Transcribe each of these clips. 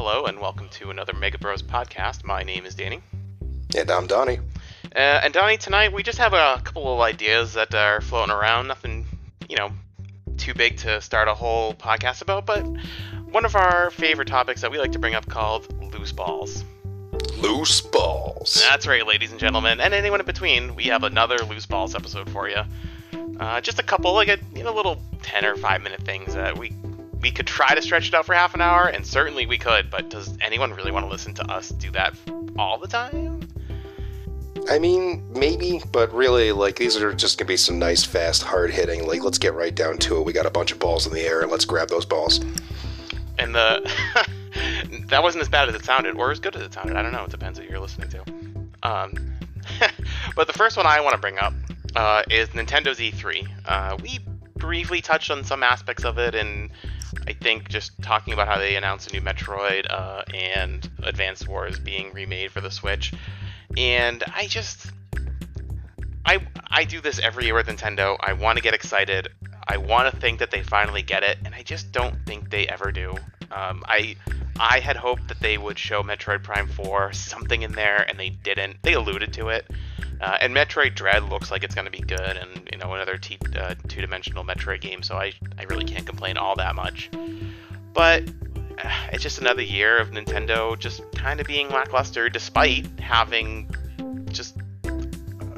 Hello, and welcome to another Mega Bros podcast. My name is Danny. And I'm Donnie. Uh, and Donnie, tonight we just have a couple of ideas that are floating around. Nothing, you know, too big to start a whole podcast about, but one of our favorite topics that we like to bring up called loose balls. Loose balls. That's right, ladies and gentlemen, and anyone in between. We have another loose balls episode for you. Uh, just a couple, like a you know, little ten or five minute things that we we could try to stretch it out for half an hour, and certainly we could. But does anyone really want to listen to us do that all the time? I mean, maybe, but really, like, these are just gonna be some nice, fast, hard hitting. Like, let's get right down to it. We got a bunch of balls in the air, and let's grab those balls. And the that wasn't as bad as it sounded, or as good as it sounded. I don't know. It depends what you're listening to. Um, but the first one I want to bring up uh, is Nintendo's E3. Uh, we briefly touched on some aspects of it, and I think just talking about how they announced a new Metroid uh, and Advance Wars being remade for the Switch. And I just, I I do this every year with Nintendo. I want to get excited. I want to think that they finally get it, and I just don't think they ever do. Um, I I had hoped that they would show Metroid Prime 4 something in there, and they didn't. They alluded to it. Uh, and Metroid Dread looks like it's going to be good, and you know another t- uh, two-dimensional Metroid game, so I I really can't complain all that much. But uh, it's just another year of Nintendo just kind of being lackluster, despite having just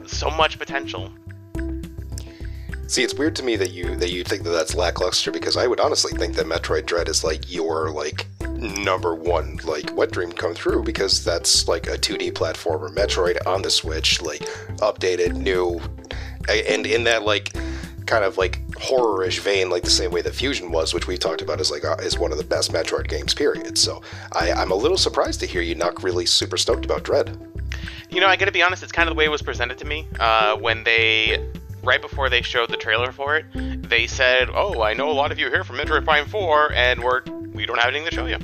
so much potential. See, it's weird to me that you that you think that that's lackluster because I would honestly think that Metroid Dread is like your like number one like wet dream come true because that's like a 2D platformer Metroid on the Switch, like updated, new, and in that like kind of like horror-ish vein, like the same way that Fusion was, which we talked about as like uh, is one of the best Metroid games. Period. So I, I'm a little surprised to hear you not really super stoked about Dread. You know, I gotta be honest, it's kind of the way it was presented to me uh, when they right before they showed the trailer for it, they said, "Oh, I know a lot of you here from Metroid Prime 4, and we're we don't have anything to show you."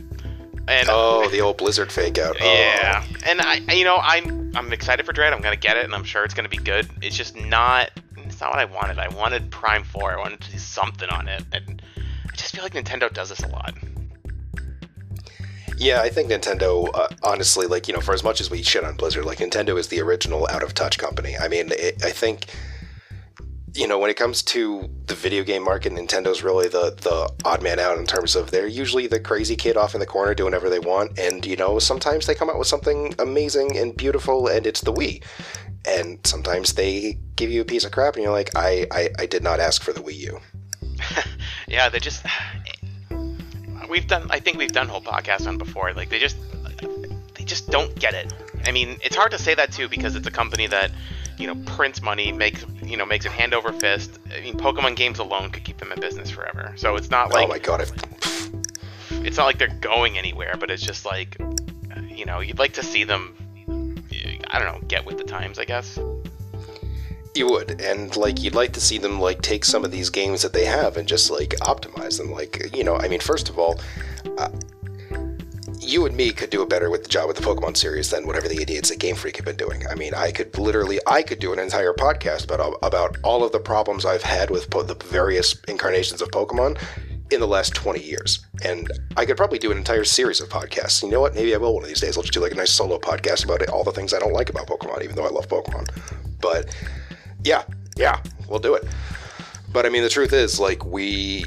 And oh, the old Blizzard fake out. Yeah, oh. and I, you know, I'm I'm excited for Dread. I'm gonna get it, and I'm sure it's gonna be good. It's just not. It's not what I wanted. I wanted Prime 4. I wanted to see something on it, and I just feel like Nintendo does this a lot. Yeah, I think Nintendo, uh, honestly, like you know, for as much as we shit on Blizzard, like Nintendo is the original out of touch company. I mean, it, I think you know, when it comes to the video game market, Nintendo's really the the odd man out in terms of they're usually the crazy kid off in the corner doing whatever they want, and you know, sometimes they come out with something amazing and beautiful, and it's the Wii, and sometimes they give you a piece of crap, and you're like, I I, I did not ask for the Wii U. yeah, they just we've done. I think we've done whole podcasts on before. Like they just they just don't get it. I mean, it's hard to say that too because it's a company that you know prints money, makes you know makes it hand over fist. I mean, Pokemon games alone could keep them in business forever. So it's not like oh my god, if... it's not like they're going anywhere, but it's just like you know you'd like to see them. I don't know, get with the times, I guess. You would, and like you'd like to see them like take some of these games that they have and just like optimize them. Like you know, I mean, first of all. Uh, you and me could do a better with the job with the Pokemon series than whatever the idiots at Game Freak have been doing. I mean, I could literally, I could do an entire podcast about about all of the problems I've had with po- the various incarnations of Pokemon in the last 20 years. And I could probably do an entire series of podcasts. You know what? Maybe I will one of these days. I'll just do like a nice solo podcast about it, all the things I don't like about Pokemon, even though I love Pokemon. But yeah, yeah, we'll do it. But I mean, the truth is, like, we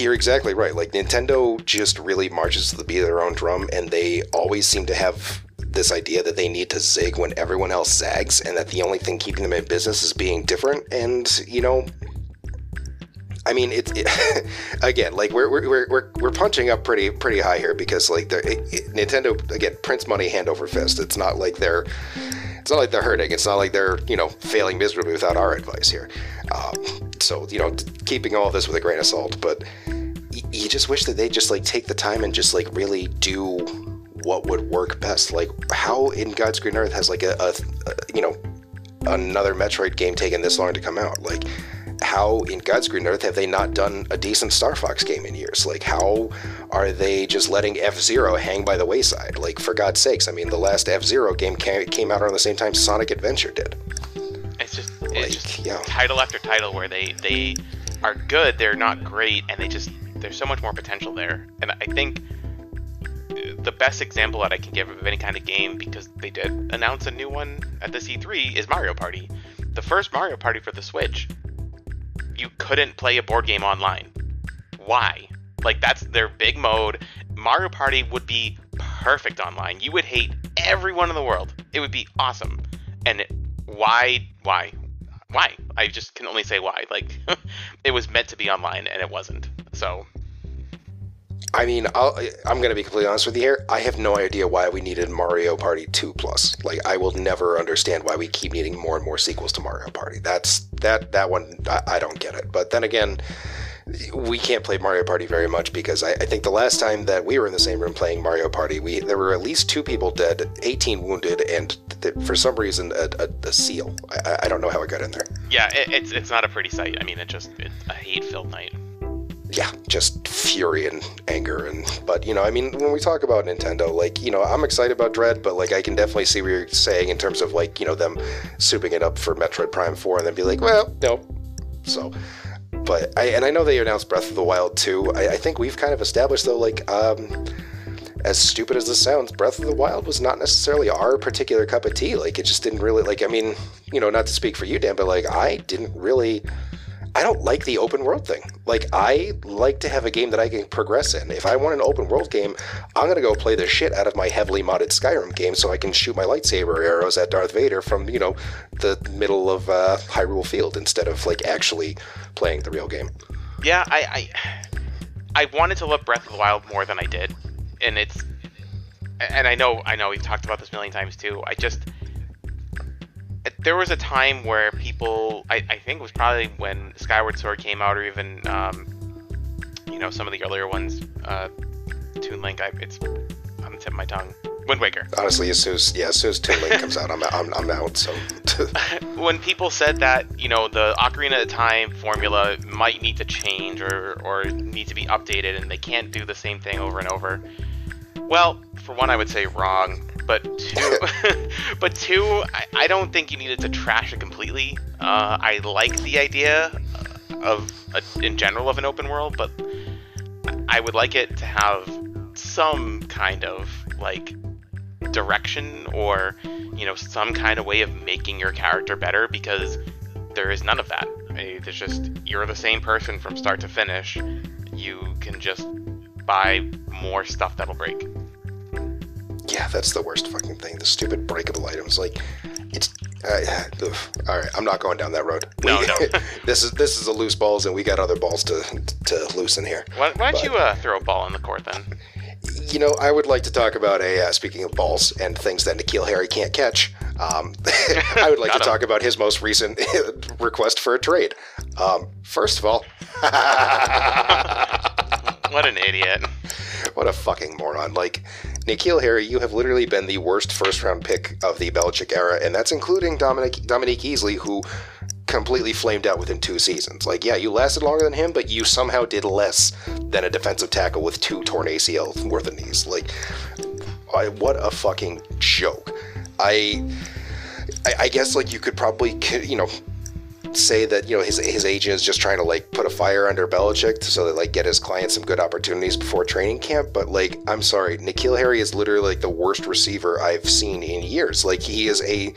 you're exactly right. Like Nintendo just really marches to the beat of their own drum, and they always seem to have this idea that they need to zig when everyone else zags, and that the only thing keeping them in business is being different. And you know, I mean, it's it, again like we're, we're we're we're punching up pretty pretty high here because like it, it, Nintendo again prints money hand over fist. It's not like they're it's not like they're hurting. It's not like they're you know failing miserably without our advice here. Um, so you know, keeping all this with a grain of salt, but you just wish that they just like take the time and just like really do what would work best. Like how in God's green earth has like a, a, a you know another Metroid game taken this long to come out? Like how in God's green earth have they not done a decent Star Fox game in years? Like how are they just letting F Zero hang by the wayside? Like for God's sakes, I mean the last F Zero game came out around the same time Sonic Adventure did. It's just it's like, just yeah. title after title where they they are good, they're not great, and they just there's so much more potential there. And I think the best example that I can give of any kind of game, because they did announce a new one at the E3, is Mario Party. The first Mario Party for the Switch, you couldn't play a board game online. Why? Like, that's their big mode. Mario Party would be perfect online. You would hate everyone in the world. It would be awesome. And why? Why? Why? I just can only say why. Like, it was meant to be online and it wasn't. So I mean, I'll, I'm going to be completely honest with you here. I have no idea why we needed Mario Party 2 Plus. Like, I will never understand why we keep needing more and more sequels to Mario Party. That's that that one. I, I don't get it. But then again, we can't play Mario Party very much because I, I, think the last time that we were in the same room playing Mario Party, we there were at least two people dead, 18 wounded, and th- for some reason a, a, a seal. I, I, don't know how it got in there. Yeah, it, it's it's not a pretty sight. I mean, it just a hate-filled night yeah, just fury and anger and but you know, I mean, when we talk about Nintendo, like you know, I'm excited about Dread, but like I can definitely see what you're saying in terms of like you know them souping it up for Metroid Prime Four and then be like, well, no, so. But I and I know they announced Breath of the Wild too. I, I think we've kind of established though, like um, as stupid as this sounds, Breath of the Wild was not necessarily our particular cup of tea. Like it just didn't really like. I mean, you know, not to speak for you, Dan, but like I didn't really I don't like the open world thing. Like, I like to have a game that I can progress in. If I want an open world game, I'm going to go play the shit out of my heavily modded Skyrim game so I can shoot my lightsaber arrows at Darth Vader from, you know, the middle of uh, Hyrule Field instead of, like, actually playing the real game. Yeah, I, I, I wanted to love Breath of the Wild more than I did. And it's. And I know, I know we've talked about this a million times too. I just there was a time where people, I, I think it was probably when Skyward Sword came out, or even, um, you know, some of the earlier ones, uh, Toon Link. I, it's on the tip of my tongue. Wind Waker. Honestly, as soon as yeah, as soon as Toon Link comes out, I'm, I'm, I'm out. So when people said that, you know, the Ocarina of Time formula might need to change or or need to be updated, and they can't do the same thing over and over. Well, for one, I would say wrong but two, but two, I, I, don't think you needed to trash it completely. Uh, I like the idea of a, in general of an open world, but I would like it to have some kind of like direction or you know some kind of way of making your character better because there is none of that. I mean, there's just you're the same person from start to finish. You can just buy more stuff that'll break yeah, that's the worst fucking thing. The stupid breakable items. Like, it's. Uh, all right, I'm not going down that road. No, we, no. this is this is a loose balls, and we got other balls to to loosen here. Why, why don't but, you uh, throw a ball in the court then? You know, I would like to talk about a uh, speaking of balls and things that N'Keal Harry can't catch. Um, I would like to him. talk about his most recent request for a trade. Um, first of all, what an idiot! What a fucking moron! Like N'Keal Harry, you have literally been the worst first round pick of the Belichick era, and that's including Dominic Dominique Easley, who completely flamed out within two seasons. Like, yeah, you lasted longer than him, but you somehow did less than a defensive tackle with two torn ACL worth of knees. Like, I, what a fucking joke. I, I guess like you could probably you know say that you know his his agent is just trying to like put a fire under Belichick so that like get his client some good opportunities before training camp. But like, I'm sorry, N'Keal Harry is literally like the worst receiver I've seen in years. Like he is a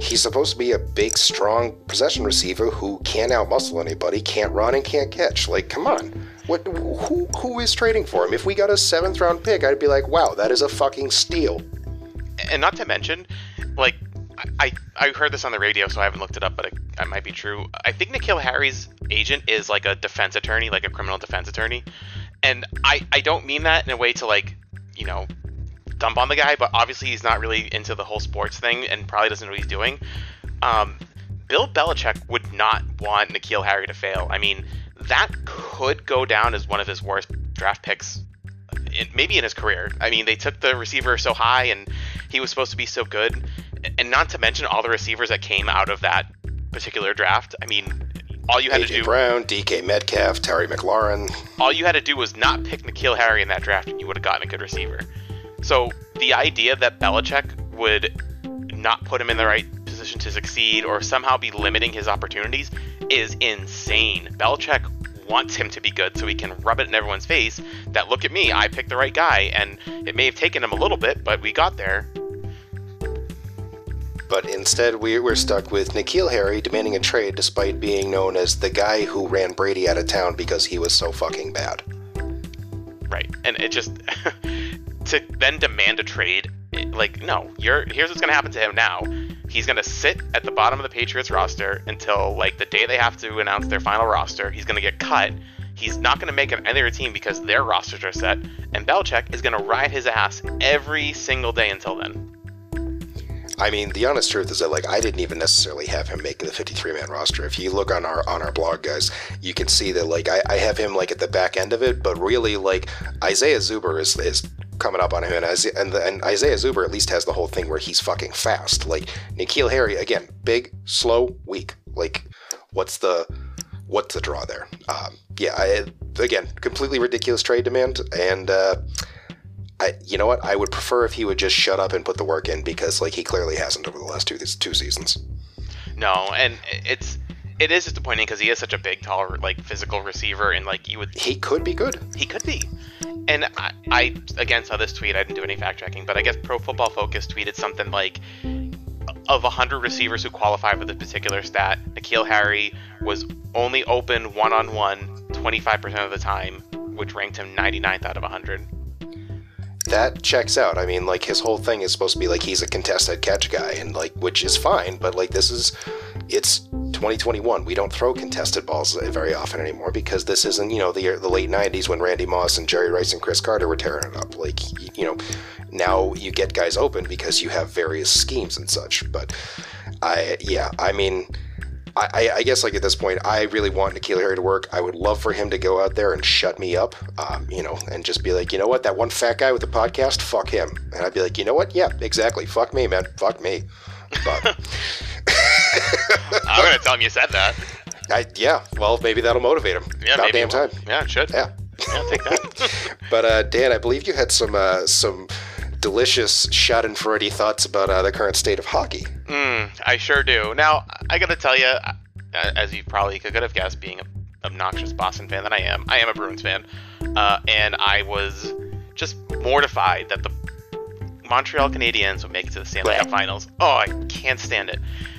he's supposed to be a big, strong possession receiver who can't outmuscle anybody, can't run and can't catch. Like, come on. What who who is trading for him? If we got a seventh round pick, I'd be like, wow, that is a fucking steal. And not to mention, like I, I heard this on the radio, so I haven't looked it up, but it, it might be true. I think N'Keal Harry's agent is like a defense attorney, like a criminal defense attorney. And I, I don't mean that in a way to like, you know, dump on the guy, but obviously he's not really into the whole sports thing and probably doesn't know what he's doing. Um, Bill Belichick would not want N'Keal Harry to fail. I mean, that could go down as one of his worst draft picks, maybe in his career. I mean, they took the receiver so high and he was supposed to be so good and not to mention all the receivers that came out of that particular draft. I mean, all you had AJ to do Brown, DK Metcalf, Terry McLaurin. All you had to do was not pick N'Keal Harry in that draft, and you would have gotten a good receiver. So the idea that Belichick would not put him in the right position to succeed or somehow be limiting his opportunities is insane. Belichick wants him to be good so he can rub it in everyone's face that look at me, I picked the right guy, and it may have taken him a little bit, but we got there. But instead, we- we're stuck with N'Keal Harry demanding a trade despite being known as the guy who ran Brady out of town because he was so fucking bad. Right. And it just to then demand a trade, like no, you're here's what's gonna happen to him now. He's gonna sit at the bottom of the Patriots roster until like the day they have to announce their final roster. He's gonna get cut. He's not gonna make any other team because their rosters are set. And Belichick is gonna ride his ass every single day until then. I mean, the honest truth is that like I didn't even necessarily have him make the 53 man roster. If you look on our on our blog, guys, you can see that like I, I have him like at the back end of it, but really like Isaiah Zuber is is coming up on him, and Isaiah, and, the, and Isaiah Zuber at least has the whole thing where he's fucking fast. Like N'Keal Harry again, big, slow, weak. Like what's the what's the draw there? Um, yeah, I, again, completely ridiculous trade demand, and uh, I, you know what? I would prefer if he would just shut up and put the work in because, like, he clearly hasn't over the last two two seasons. No, and it's it is disappointing because he is such a big, tall, like physical receiver, and like you would He could be good. He could be. And I, I again saw this tweet. I didn't do any fact checking, but I guess Pro Football Focus tweeted something like, of 100 receivers who qualify for this particular stat, N'Keal Harry was only open one on one 25% of the time, which ranked him 99th out of 100. That checks out. I mean, like, his whole thing is supposed to be like he's a contested catch guy, and like, which is fine, but like, this is, it's 2021. We don't throw contested balls very often anymore because this isn't, you know, the the late 90s when Randy Moss and Jerry Rice and Cris Carter were tearing it up. Like, you know, now you get guys open because you have various schemes and such. But I, yeah, I mean. I, I- guess like at this point, I really want N'Keal Harry to work. I would love for him to go out there and shut me up, um, you know, and just be like, you know what, that one fat guy with the podcast, fuck him. And I'd be like, you know what, yeah, exactly, fuck me, man, fuck me. But I'm gonna tell him you said that. I, yeah, well, maybe that'll motivate him. Yeah, About maybe. damn time. Yeah, it should. Yeah. Yeah, take that. But uh, Dan, I believe you had some uh, some delicious Schadenfreude thoughts about uh, the current state of hockey. Mm, I sure do. Now, I gotta tell you, as you probably could have guessed, being an obnoxious Boston fan that I am, I am a Bruins fan, uh, and I was just mortified that the Montreal Canadiens would make it to the Stanley Cup Finals. Oh, I can't stand it.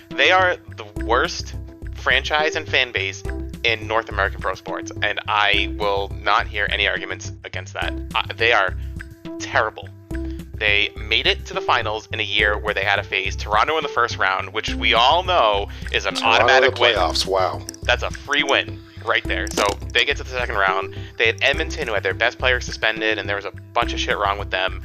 They are the worst franchise and fan base in North American pro sports, and I will not hear any arguments against that. Uh, they are terrible. They made it to the finals in a year where they had to face Toronto in the first round, which we all know is an Toronto automatic the win. Wow. That's a free win right there. So they get to the second round. They had Edmonton, who had their best player suspended, and there was a bunch of shit wrong with them.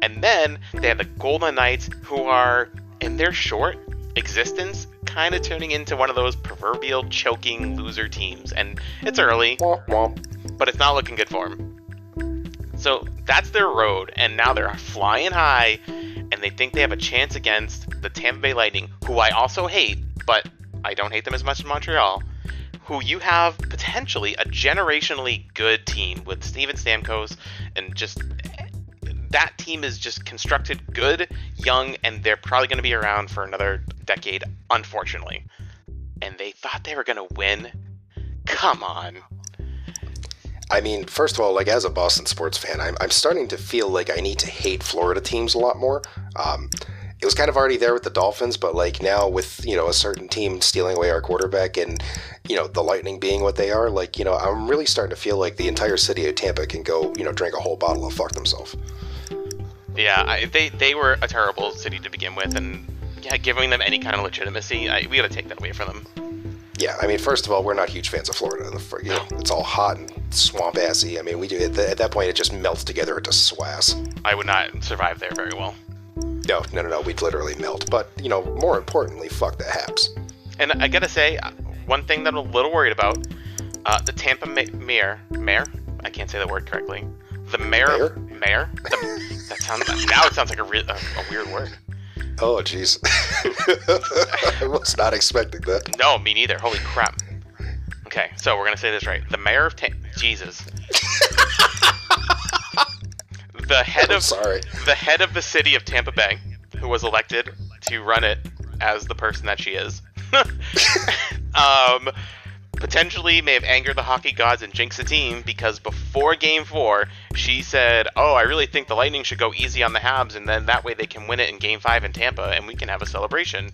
And then they have the Golden Knights, who are in their short existence, kind of turning into one of those proverbial choking loser teams. And it's early, Womp womp. but it's not looking good for them. So that's their road, and now they're flying high, and they think they have a chance against the Tampa Bay Lightning, who I also hate, but I don't hate them as much as Montreal. Who you have potentially a generationally good team with Steven Stamkos, and just that team is just constructed good, young, and they're probably going to be around for another decade, unfortunately. And they thought they were going to win. Come on. I mean, first of all, like as a Boston sports fan, I'm, I'm starting to feel like I need to hate Florida teams a lot more. Um, it was kind of already there with the Dolphins, but like now with you know a certain team stealing away our quarterback and you know the Lightning being what they are, like you know I'm really starting to feel like the entire city of Tampa can go you know drink a whole bottle of fuck themselves. Yeah, I, they they were a terrible city to begin with, and yeah, giving them any kind of legitimacy, I, we got to take that away from them. Yeah, I mean, first of all, we're not huge fans of Florida. The, you know, it's all hot and swamp assy. I mean, we do at, the, at that point it just melts together into swass. I would not survive there very well. No, no, no, no, we'd literally melt. But you know, more importantly, fuck the Habs. And I gotta say, uh, one thing that I'm a little worried about, uh, the Tampa ma- mayor, mayor, I can't say the word correctly. The mayor, Mayor? mayor. The, that sounds now it sounds like a, re- a, a weird word. Oh, jeez. I was not expecting that. No, me neither. Holy crap. Okay, so we're gonna say this right. The mayor of Tam- Jesus. the head I'm of sorry. the head of the city of Tampa Bay, who was elected to run it as the person that she is, um, potentially may have angered the hockey gods and jinxed the team because before game four, she said, Oh, I really think the Lightning should go easy on the Habs, and then that way they can win it in game five in Tampa, and we can have a celebration.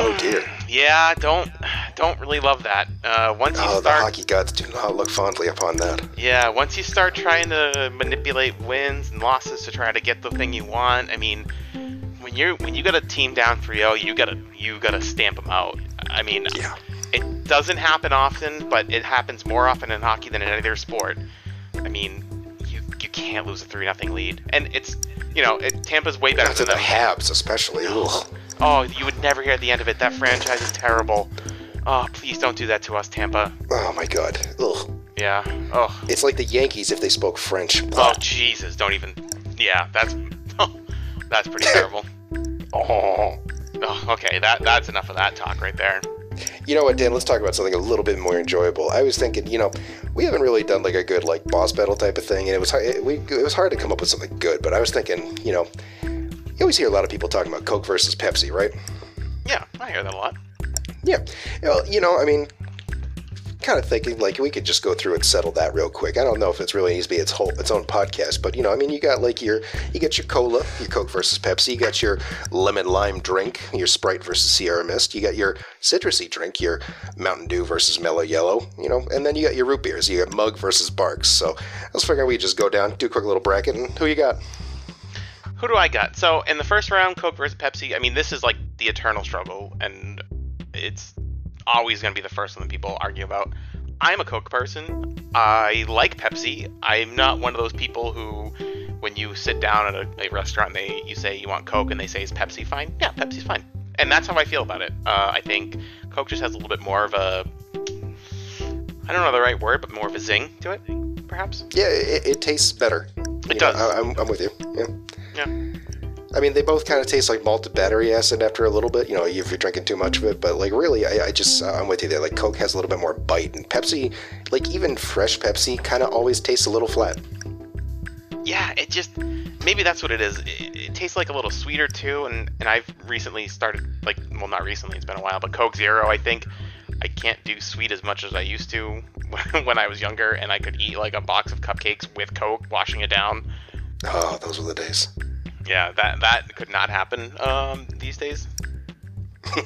Oh dear. Yeah, don't don't really love that. Uh, once you Oh, the start, hockey gods do not look fondly upon that. yeah, once you start trying to manipulate wins and losses to try to get the thing you want, I mean, when you when you got a team down 3-0, you gotta you gotta stamp them out. I mean, Yeah. it doesn't happen often, but it happens more often in hockey than in any other sport. I mean, you you can't lose a three nothing lead, and it's you know it, Tampa's way better After than the. Habs, especially. Oh, you would never hear the end of it. That franchise is terrible. Oh, please don't do that to us, Tampa. Oh my god. Ugh. Yeah. Oh. It's like the Yankees if they spoke French. Oh Jesus! Don't even. Yeah, that's. that's pretty terrible. Oh. Oh, okay, that that's enough of that talk right there. You know what, Dan? Let's talk about something a little bit more enjoyable. I was thinking, you know, we haven't really done like a good like boss battle type of thing, and it was it, we, it was hard to come up with something good. But I was thinking, you know, you always hear a lot of people talking about Coke versus Pepsi, right? Yeah, I hear that a lot. Yeah. Well, you know, I mean, kind of thinking like we could just go through and settle that real quick. I don't know if it's really needs to be its whole its own podcast, but you know, I mean, you got like your you got your cola, your Coke versus Pepsi, you got your lemon lime drink, your Sprite versus Sierra Mist, you got your citrusy drink, your Mountain Dew versus Mellow Yellow, you know, and then you got your root beers, you got Mug versus Barq's. So I was figuring we just go down, do a quick little bracket, and who you got? Who do I got? So in the first round, Coke versus Pepsi. I mean, this is like the eternal struggle, and it's always going to be the first one that people argue about. I'm a Coke person. I like Pepsi. I'm not one of those people who, when you sit down at a, a restaurant, they you say you want Coke and they say is Pepsi fine? Yeah, Pepsi's fine, and that's how I feel about it. Uh, I think Coke just has a little bit more of a, I don't know the right word, but more of a zing to it, perhaps. Yeah, it, it tastes better. It You does. I, I'm, I'm with you. Yeah. Yeah. I mean, they both kind of taste like malted battery acid after a little bit, you know, if you're drinking too much of it. But, like, really, I, I just, I'm with you there. Like, Coke has a little bit more bite. And Pepsi, like, even fresh Pepsi kind of always tastes a little flat. yeah, it just maybe that's what it is. It, it tastes like a little sweeter too, and and I've recently started like well not recently, it's been a while, but Coke Zero. I think I can't do sweet as much as I used to when I was younger, and I could eat like a box of cupcakes with Coke, washing it down. Oh, those were the days. Yeah, that that could not happen um, these days.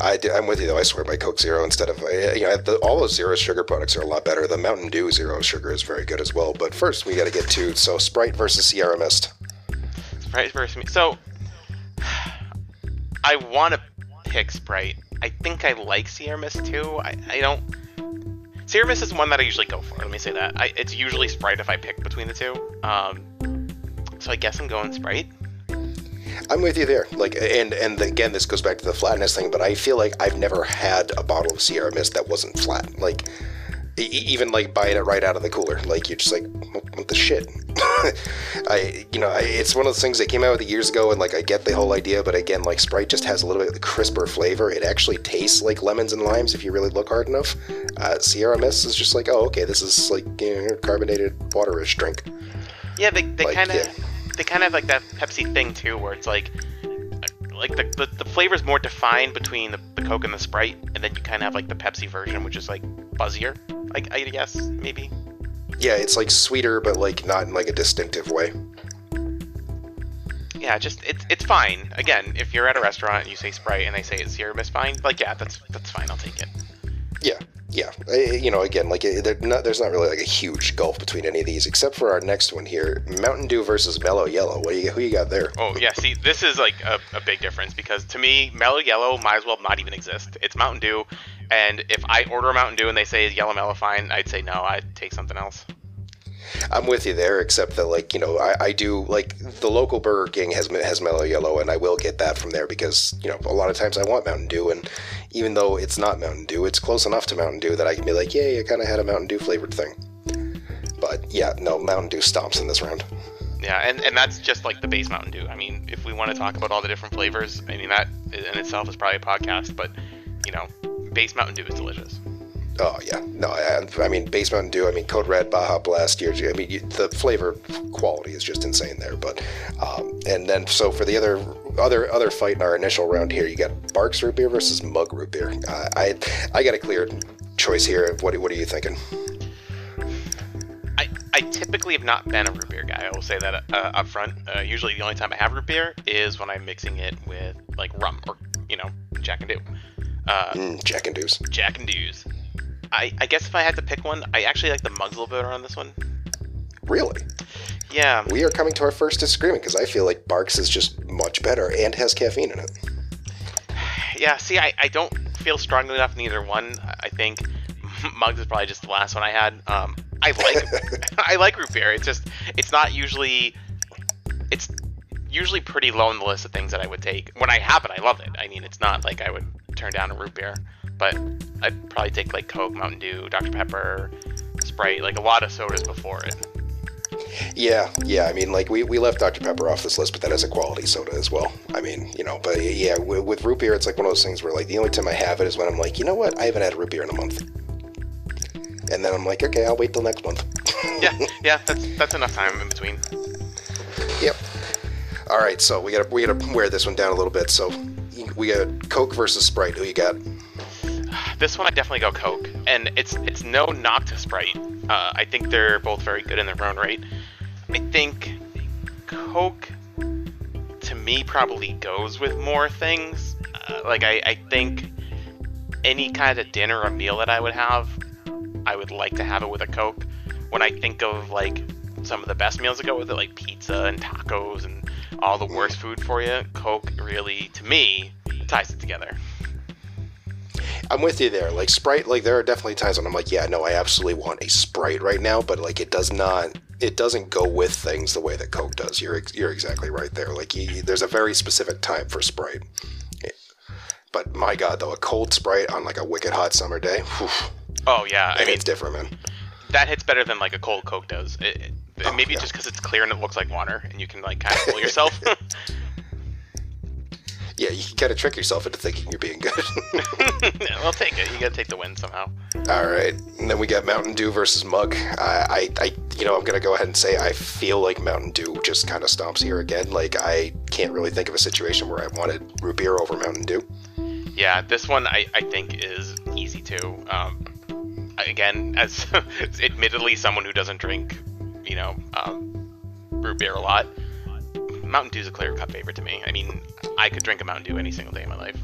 I I'm with you, though. I swear by Coke Zero instead of, uh, you know, the, all those zero sugar products are a lot better. The Mountain Dew Zero Sugar is very good as well. But first, we got to get to, so Sprite versus Sierra Mist. Sprite versus me. So I want to pick Sprite. I think I like Sierra Mist too. I, I don't. Sierra Mist is one that I usually go for. Let me say that. I, it's usually Sprite if I pick between the two. Um, so I guess I'm going Sprite. I'm with you there. Like, and and again, this goes back to the flatness thing. But I feel like I've never had a bottle of Sierra Mist that wasn't flat. Like, even like buying it right out of the cooler. Like, you're just like, what, the shit? I, you know, I, it's one of those things that came out with it years ago, and like I get the whole idea, but again, like Sprite just has a little bit of the crisper flavor. It actually tastes like lemons and limes if you really look hard enough. Uh, Sierra Mist is just like, oh, okay, this is like you know, carbonated waterish drink. Yeah, they, they Like, kind of yeah. they kind of have like that Pepsi thing too, where it's like like the the, the flavor's more defined between the, the Coke and the Sprite, and then you kind of have like the Pepsi version, which is like buzzier. Like I guess maybe. Yeah, it's like sweeter, but like not in like a distinctive way. Yeah, just it's it's fine. Again, if you're at a restaurant and you say Sprite and they say it's Sierra Mist fine, like yeah, that's that's fine. I'll take it. Yeah, yeah. You know, again, like not, there's not really like a huge gulf between any of these, except for our next one here: Mountain Dew versus Mellow Yellow. What do you who you got there? Oh yeah, see, this is like a, a big difference because to me, Mellow Yellow might as well not even exist. It's Mountain Dew, and if I order Mountain Dew and they say is Yellow Mellow fine, I'd say no. I'd take something else. I'm with you there, except that like you know, I, I do like the local Burger King has has Mellow Yellow, and I will get that from there because you know a lot of times I want Mountain Dew, and even though it's not Mountain Dew, it's close enough to Mountain Dew that I can be like, yay, I kind of had a Mountain Dew flavored thing. But yeah, no, Mountain Dew stomps in this round. Yeah, and, and that's just like the base Mountain Dew. I mean, if we want to talk about all the different flavors, I mean that in itself is probably a podcast. But you know, base Mountain Dew is delicious. Oh yeah, no, I, I mean Base Mountain Dew. I mean Code Red, Baja Blast. Years. I mean you, the flavor quality is just insane there. But um, and then so for the other other other fight in our initial round here, you got Barq's root beer versus Mug root beer. Uh, I I got a clear choice here. What what are you thinking? I, I typically have not been a root beer guy. I will say that uh, up front. Uh, usually, the only time I have root beer is when I'm mixing it with like rum or you know Jack and Dew. Uh, Mm, Jack and Dews. Jack and Dews. I, I guess if I had to pick one, I actually like the mugs a little bit on this one. Really? Yeah, We are coming to our first disagreement because I feel like Barq's is just much better and has caffeine in it. yeah. See, I, I don't feel strongly enough in either one. I think mugs is probably just the last one I had. Um, I like I like root beer. It's just it's not usually it's usually pretty low on the list of things that I would take. When I have it, I love it. I mean, it's not like I would turn down a root beer, but I'd probably take like Coke, Mountain Dew, Dr Pepper, Sprite, like a lot of sodas before it. Yeah, yeah. I mean, like we, we left Dr Pepper off this list, but that is a quality soda as well. I mean, you know, but yeah, with, with root beer, it's like one of those things where like the only time I have it is when I'm like, you know what, I haven't had root beer in a month, and then I'm like, okay, I'll wait till next month. Yeah, yeah, that's that's enough time in between. Yep. All right, so we gotta we gotta wear this one down a little bit. So we got Coke versus Sprite. Who you got? This one I definitely go Coke, and it's it's no knock to Sprite. Uh, I think they're both very good in their own right. I think Coke, to me, probably goes with more things. Uh, like I, I think any kind of dinner or meal that I would have, I would like to have it with a Coke. When I think of like some of the best meals that go with it, like pizza and tacos and all the worst food for you, Coke really, to me, ties it together. I'm with you there. Like Sprite, like there are definitely times when I'm like, yeah, no, I absolutely want a Sprite right now, but like it does not, it doesn't go with things the way that Coke does. You're you're exactly right there. Like you, there's a very specific time for Sprite. But my God, though, a cold Sprite on like a wicked hot summer day, whew, Oh yeah, I mean it's different, man. that hits better than like a cold Coke does. It, it, Oh, maybe yeah. just because it's clear and it looks like water, and you can like kind of fool yourself. Yeah, you can kind of trick yourself into thinking you're being good. Yeah, well, take it. You gotta take the win somehow. All right, and then we got Mountain Dew versus Mug. I, I, I, you know, I'm gonna go ahead and say I feel like Mountain Dew just kind of stomps here again. Like I can't really think of a situation where I wanted root beer over Mountain Dew. Yeah, this one I, I think is easy too. Um, again, as admittedly someone who doesn't drink, you know, um, root beer a lot, Mountain Dew's a clear cut favorite to me. I mean, I could drink a Mountain Dew any single day of my life.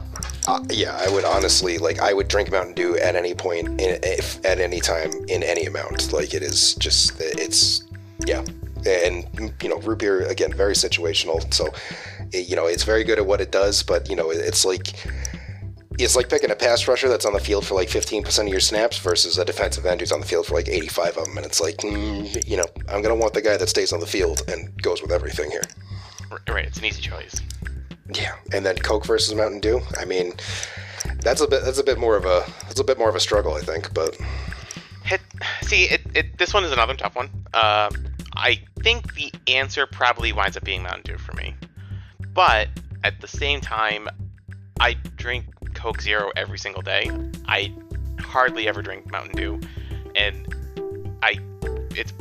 Uh, yeah, I would honestly like I would drink Mountain Dew at any point, in, if at any time, in any amount. Like it is just it's yeah, and you know root beer again very situational. So it, you know it's very good at what it does, but you know it's like. It's like picking a pass rusher that's on the field for like 15% of your snaps versus a defensive end who's on the field for like 85 of them. And it's like, mm, you know, I'm going to want the guy that stays on the field and goes with everything here. Right, it's an easy choice. Yeah, and then Coke versus Mountain Dew. I mean, that's a bit that's a bit more of a that's a bit more of a struggle, I think. But Hit. See, it, it. This one is another tough one. Uh, I think the answer probably winds up being Mountain Dew for me, but at the same time, I drink Coke Zero every single day. I hardly ever drink Mountain Dew, and I. It's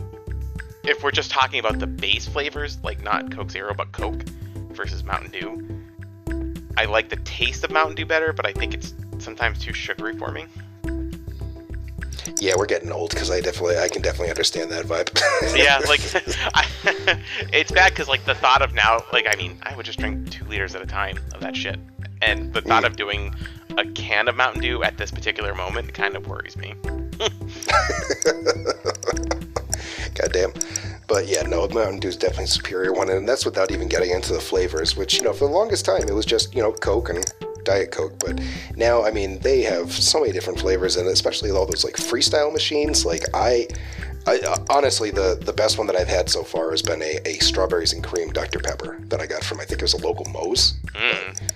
if we're just talking about the base flavors, like not Coke Zero but Coke versus Mountain Dew. I like the taste of Mountain Dew better, but I think it's sometimes too sugary for me. yeah, we're getting old because I definitely I can definitely understand that vibe. yeah, like I, it's bad because like the thought of now, like I mean, I would just drink two liters at a time of that shit, and the thought mm. of doing a can of Mountain Dew at this particular moment kind of worries me. Goddamn. But yeah, no, Mountain Dew is definitely superior one, and that's without even getting into the flavors. Which you know, for the longest time, it was just you know Coke and Diet Coke. But now, I mean, they have so many different flavors, and especially all those like freestyle machines. Like I, I honestly, the the best one that I've had so far has been a, a strawberries and cream Dr Pepper that I got from I think it was a local Moe's. Mm.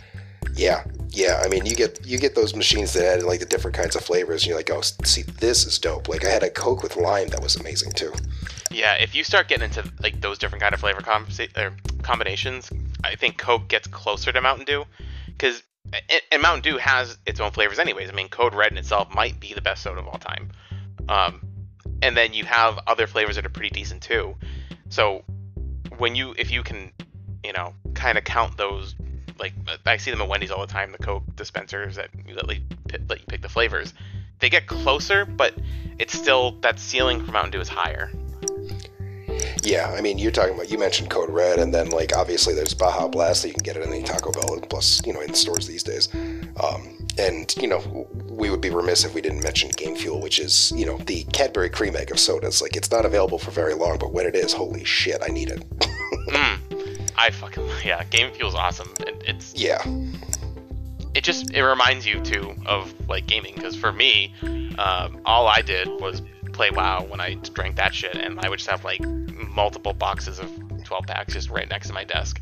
Yeah, yeah. I mean, you get you get those machines that had like the different kinds of flavors, and you're like, oh, see, this is dope. Like I had a Coke with lime that was amazing too. Yeah, if you start getting into like those different kind of flavor com- combinations, I think Coke gets closer to Mountain Dew because and, and Mountain Dew has its own flavors, anyways. I mean, Code Red in itself might be the best soda of all time. Um, and then you have other flavors that are pretty decent too. So when you, if you can, you know, kind of count those, like I see them at Wendy's all the time, the Coke dispensers that you let, you let you pick the flavors. They get closer, but it's still that ceiling for Mountain Dew is higher. Yeah, I mean, you're talking about you mentioned Code Red, and then like obviously there's Baja Blast that you can get it at any Taco Bell, plus you know in stores these days. Um, and you know we would be remiss if we didn't mention Game Fuel, which is you know the Cadbury cream egg of sodas. Like it's not available for very long, but when it is, holy shit, I need it. mm, I fucking yeah, Game Fuel's awesome. It, it's yeah. It just it reminds you too of like gaming because for me, um, all I did was play WoW when I drank that shit, and I would just have like multiple boxes of 12 packs just right next to my desk.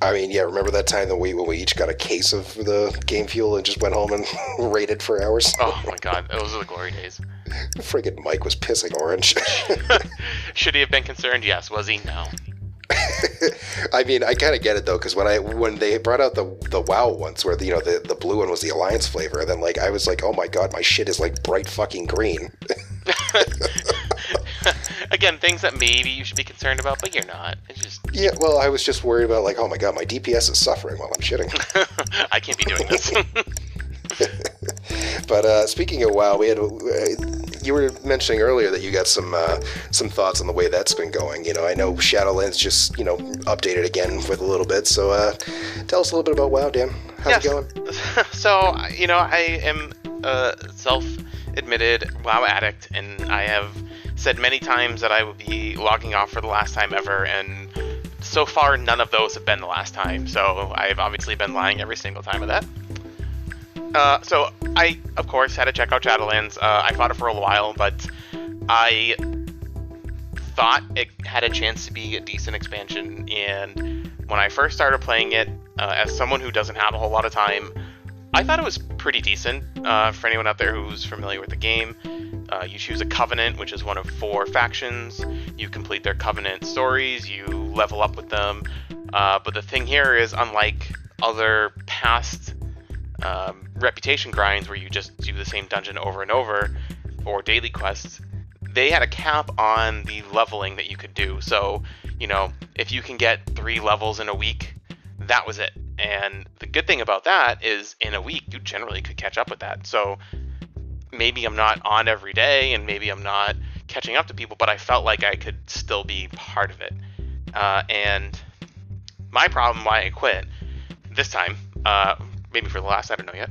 I mean, yeah, remember that time that we when we each got a case of the game fuel and just went home and raided for hours? Oh my god, those are the glory days. Friggin' Mike was pissing orange. Should he have been concerned? Yes. Was he? No. I mean, I kind of get it though, because when I when they brought out the the WoW ones, where the, you know the the blue one was the Alliance flavor, and then like I was like, oh my god, my shit is like bright fucking green. Again, things that maybe you should be concerned about, but you're not. It's just yeah. Well, I was just worried about like, oh my god, my DPS is suffering while I'm shitting. I can't be doing this. but uh, speaking of WoW, we had uh, you were mentioning earlier that you got some uh, some thoughts on the way that's been going. You know, I know Shadowlands just you know updated again with a little bit. So uh, tell us a little bit about WoW, Dan. How's yes. it going? So you know, I am a self-admitted WoW addict, and I have said many times that I would be logging off for the last time ever, and so far none of those have been the last time. So I've obviously been lying every single time of that. Uh, so I, of course, had to check out Shadowlands. Uh, I fought it for a while, but I thought it had a chance to be a decent expansion. And when I first started playing it, uh, as someone who doesn't have a whole lot of time, I thought it was pretty decent. Uh, for anyone out there who's familiar with the game, uh, you choose a covenant, which is one of four factions. You complete their covenant stories. You level up with them. But the thing here is, unlike other past um, reputation grinds where you just do the same dungeon over and over, or daily quests, they had a cap on the leveling that you could do. So, you know, if you can get three levels in a week, that was it. And the good thing about that is in a week, you generally could catch up with that. So maybe I'm not on every day and maybe I'm not catching up to people, but I felt like I could still be part of it. Uh, and my problem why I quit this time, uh, maybe for the last, I don't know yet,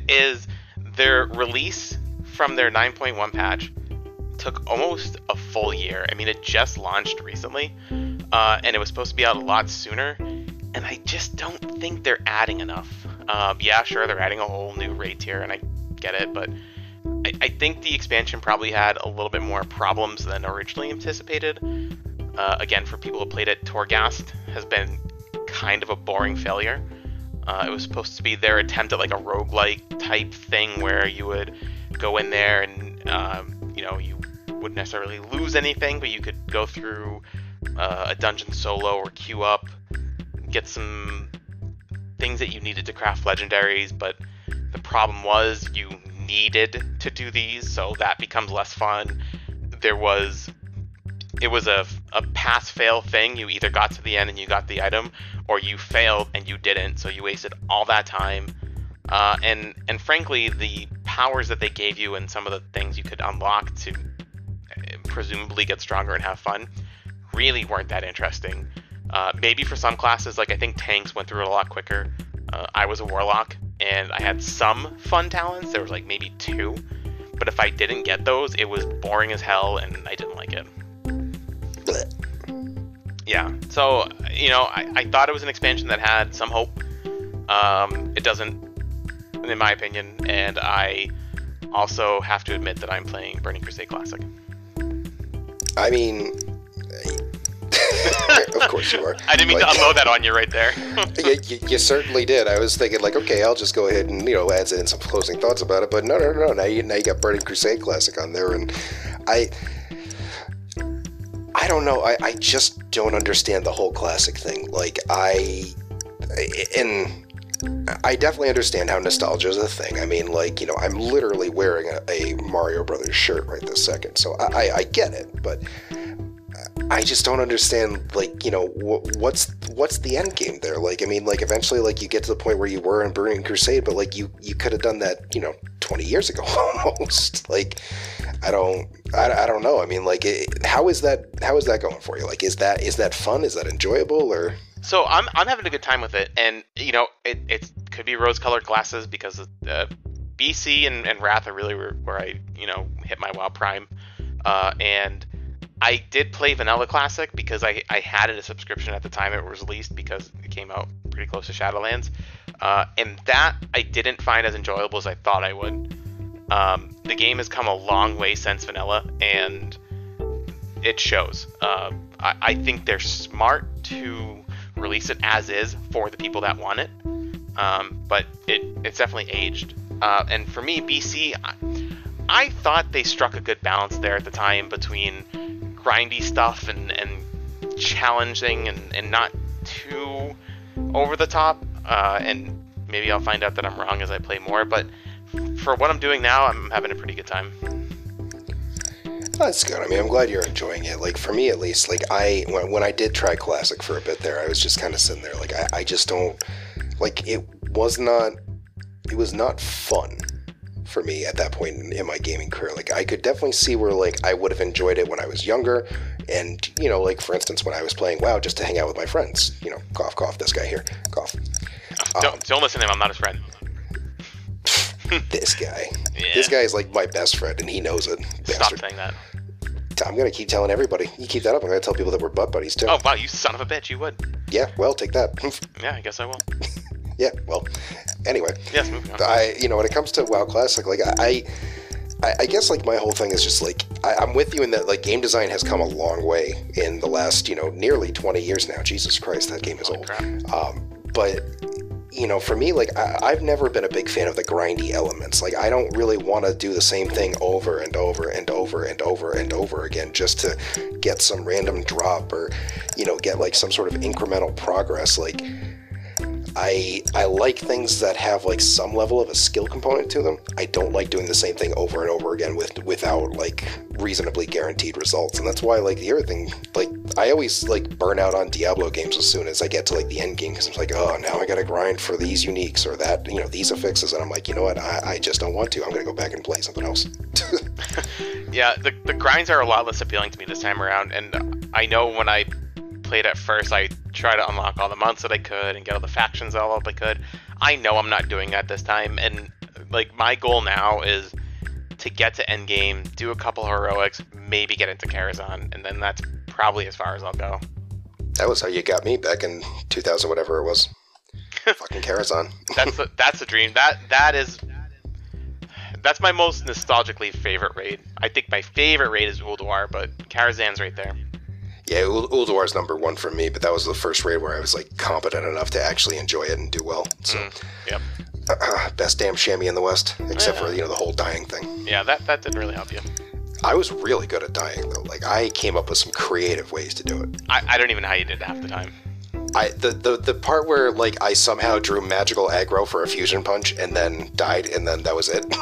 is their release from their 9.1 patch took almost a full year. I mean, it just launched recently, uh, and it was supposed to be out a lot sooner. And I just don't think they're adding enough. Um, yeah, sure, they're adding a whole new raid tier, and I get it, but I, I, think the expansion probably had a little bit more problems than originally anticipated. Uh, again, for people who played it, Torghast has been kind of a boring failure. Uh, it was supposed to be their attempt at like a roguelike type thing where you would go in there and um, you know you wouldn't necessarily lose anything, but you could go through uh, a dungeon solo or queue up, get some things that you needed to craft legendaries. But the problem was you needed to do these, so that becomes less fun. There was it was a, a pass fail thing. You either got to the end and you got the item, or you failed and you didn't. So you wasted all that time. Uh, and and frankly, the powers that they gave you and some of the things you could unlock to uh, presumably get stronger and have fun really weren't that interesting. Uh, maybe for some classes, like I think tanks went through it a lot quicker. Uh, I was a warlock and I had some fun talents. There was like maybe two, but if I didn't get those, it was boring as hell, and I didn't like it. Yeah. So, you know, I, I thought it was an expansion that had some hope. Um, it doesn't, in my opinion, and I also have to admit that I'm playing Burning Crusade Classic. I mean, of course you are. I didn't mean like, to unload that on you right there. you, you, you, certainly did. I was thinking like, okay, I'll just go ahead and you know add in some closing thoughts about it. But no, no, no. Now you now you got Burning Crusade Classic on there, and I I don't know. I, I just don't understand the whole classic thing. Like I, and I definitely understand how nostalgia is a thing. I mean, like you know, I'm literally wearing a, a Mario Brothers shirt right this second, so I, I, I get it. But I just don't understand, like you know, wh- what's what's the end game there? Like, I mean, like eventually, like you get to the point where you were in Burning Crusade, but like you you could have done that, you know, 20 years ago almost. like, I don't, I, I don't know. I mean, like, it, how is that? How is that going for you? Like, is that is that fun? Is that enjoyable? Or So I'm I'm having a good time with it, and you know it it could be rose-colored glasses because uh, BC and, and Wrath are really where, where I you know hit my WoW prime, uh, and I did play Vanilla Classic because I I had it a subscription at the time it was released because it came out pretty close to Shadowlands, uh, and that I didn't find as enjoyable as I thought I would. Um, the game has come a long way since Vanilla, and it shows. Uh, I, I think they're smart to release it as is for the people that want it, um, but it it's definitely aged. Uh, and for me, BC, I, I thought they struck a good balance there at the time between grindy stuff and, and challenging and, and not too over the top. Uh, and maybe I'll find out that I'm wrong as I play more, but for what I'm doing now, I'm having a pretty good time. That's good. I mean, I'm glad you're enjoying it. Like for me, at least, like I when, when I did try classic for a bit there, I was just kind of sitting there. Like I, I just don't like it was not it was not fun for me at that point in, in my gaming career. Like I could definitely see where like I would have enjoyed it when I was younger, and you know, like for instance, when I was playing WoW just to hang out with my friends. You know, cough, cough. This guy here, cough. Don't, don't listen to him. I'm not his friend. This guy. Yeah. This guy is like my best friend, and he knows it. Stop saying that. I'm gonna keep telling everybody. You keep that up, I'm gonna tell people that we're butt buddies too. Oh wow, you son of a bitch! You would. Yeah, well, take that. Yeah, I guess I will. yeah, well. Anyway, Yes, moving on. I, you know, when it comes to WoW Classic, like I, I, I guess like my whole thing is just like I, I'm with you in that like game design has come a long way in the last you know nearly 20 years now. Jesus Christ, that game is Holy old. crap. Um, but you know, for me, like I, I've never been a big fan of the grindy elements. Like I don't really want to do the same thing over and over and over and over and over again just to get some random drop or you know get like some sort of incremental progress. Like I I like things that have like some level of a skill component to them. I don't like doing the same thing over and over again with without like reasonably guaranteed results. And that's why like the other thing like I always like burn out on Diablo games as soon as I get to like the end game because I'm like, oh now I gotta grind for these uniques or that you know these affixes, and I'm like, you know what, I, I just don't want to. I'm gonna go back and play something else. Yeah, the, the grinds are a lot less appealing to me this time around, and I know when I played at first, I tried to unlock all the months that I could and get all the factions all up I could. I know I'm not doing that this time, and like my goal now is to get to endgame, do a couple heroics, maybe get into Karazhan, and then that's probably as far as I'll go. that was how you got me back in 2000 whatever it was. Fucking Karazhan. That's the, that's the dream. That that is that's my most nostalgically favorite raid. I think my favorite raid is Ulduar, but Karazhan's right there. Yeah, Ul- is number one for me, but that was the first raid where I was like competent enough to actually enjoy it and do well. So, Mm, yep. best damn shammy in the West, except for you know the whole dying thing. Yeah, that that didn't really help you. I was really good at dying though. Like I came up with some creative ways to do it. I, I don't even know how you did it half the time. I the, the the part where like I somehow drew magical aggro for a fusion punch and then died and then that was it.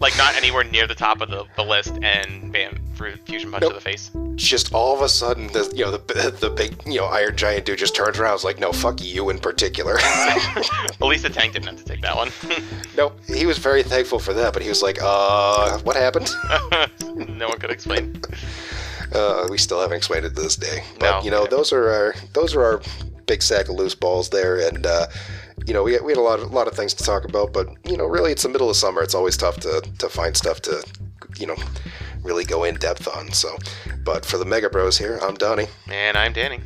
Like not anywhere near the top of the, the list, and bam, for fusion punch Nope. to the face. Just all of a sudden, the you know the the big you know iron giant dude just turns around. I was like, no, fuck you in particular. At least the tank didn't have to take that one. nope. He was very thankful for that, but he was like, uh, what happened? no one could explain. Uh, we still haven't explained it to this day. But No. you know, those are our those are our big sack of loose balls there, and uh, you know, we had, we had a lot of, lot of things to talk about. But you know, really, it's the middle of summer. It's always tough to to find stuff to you know really go in depth on. So, but for the Mega Bros here, I'm Donnie. And I'm Danny.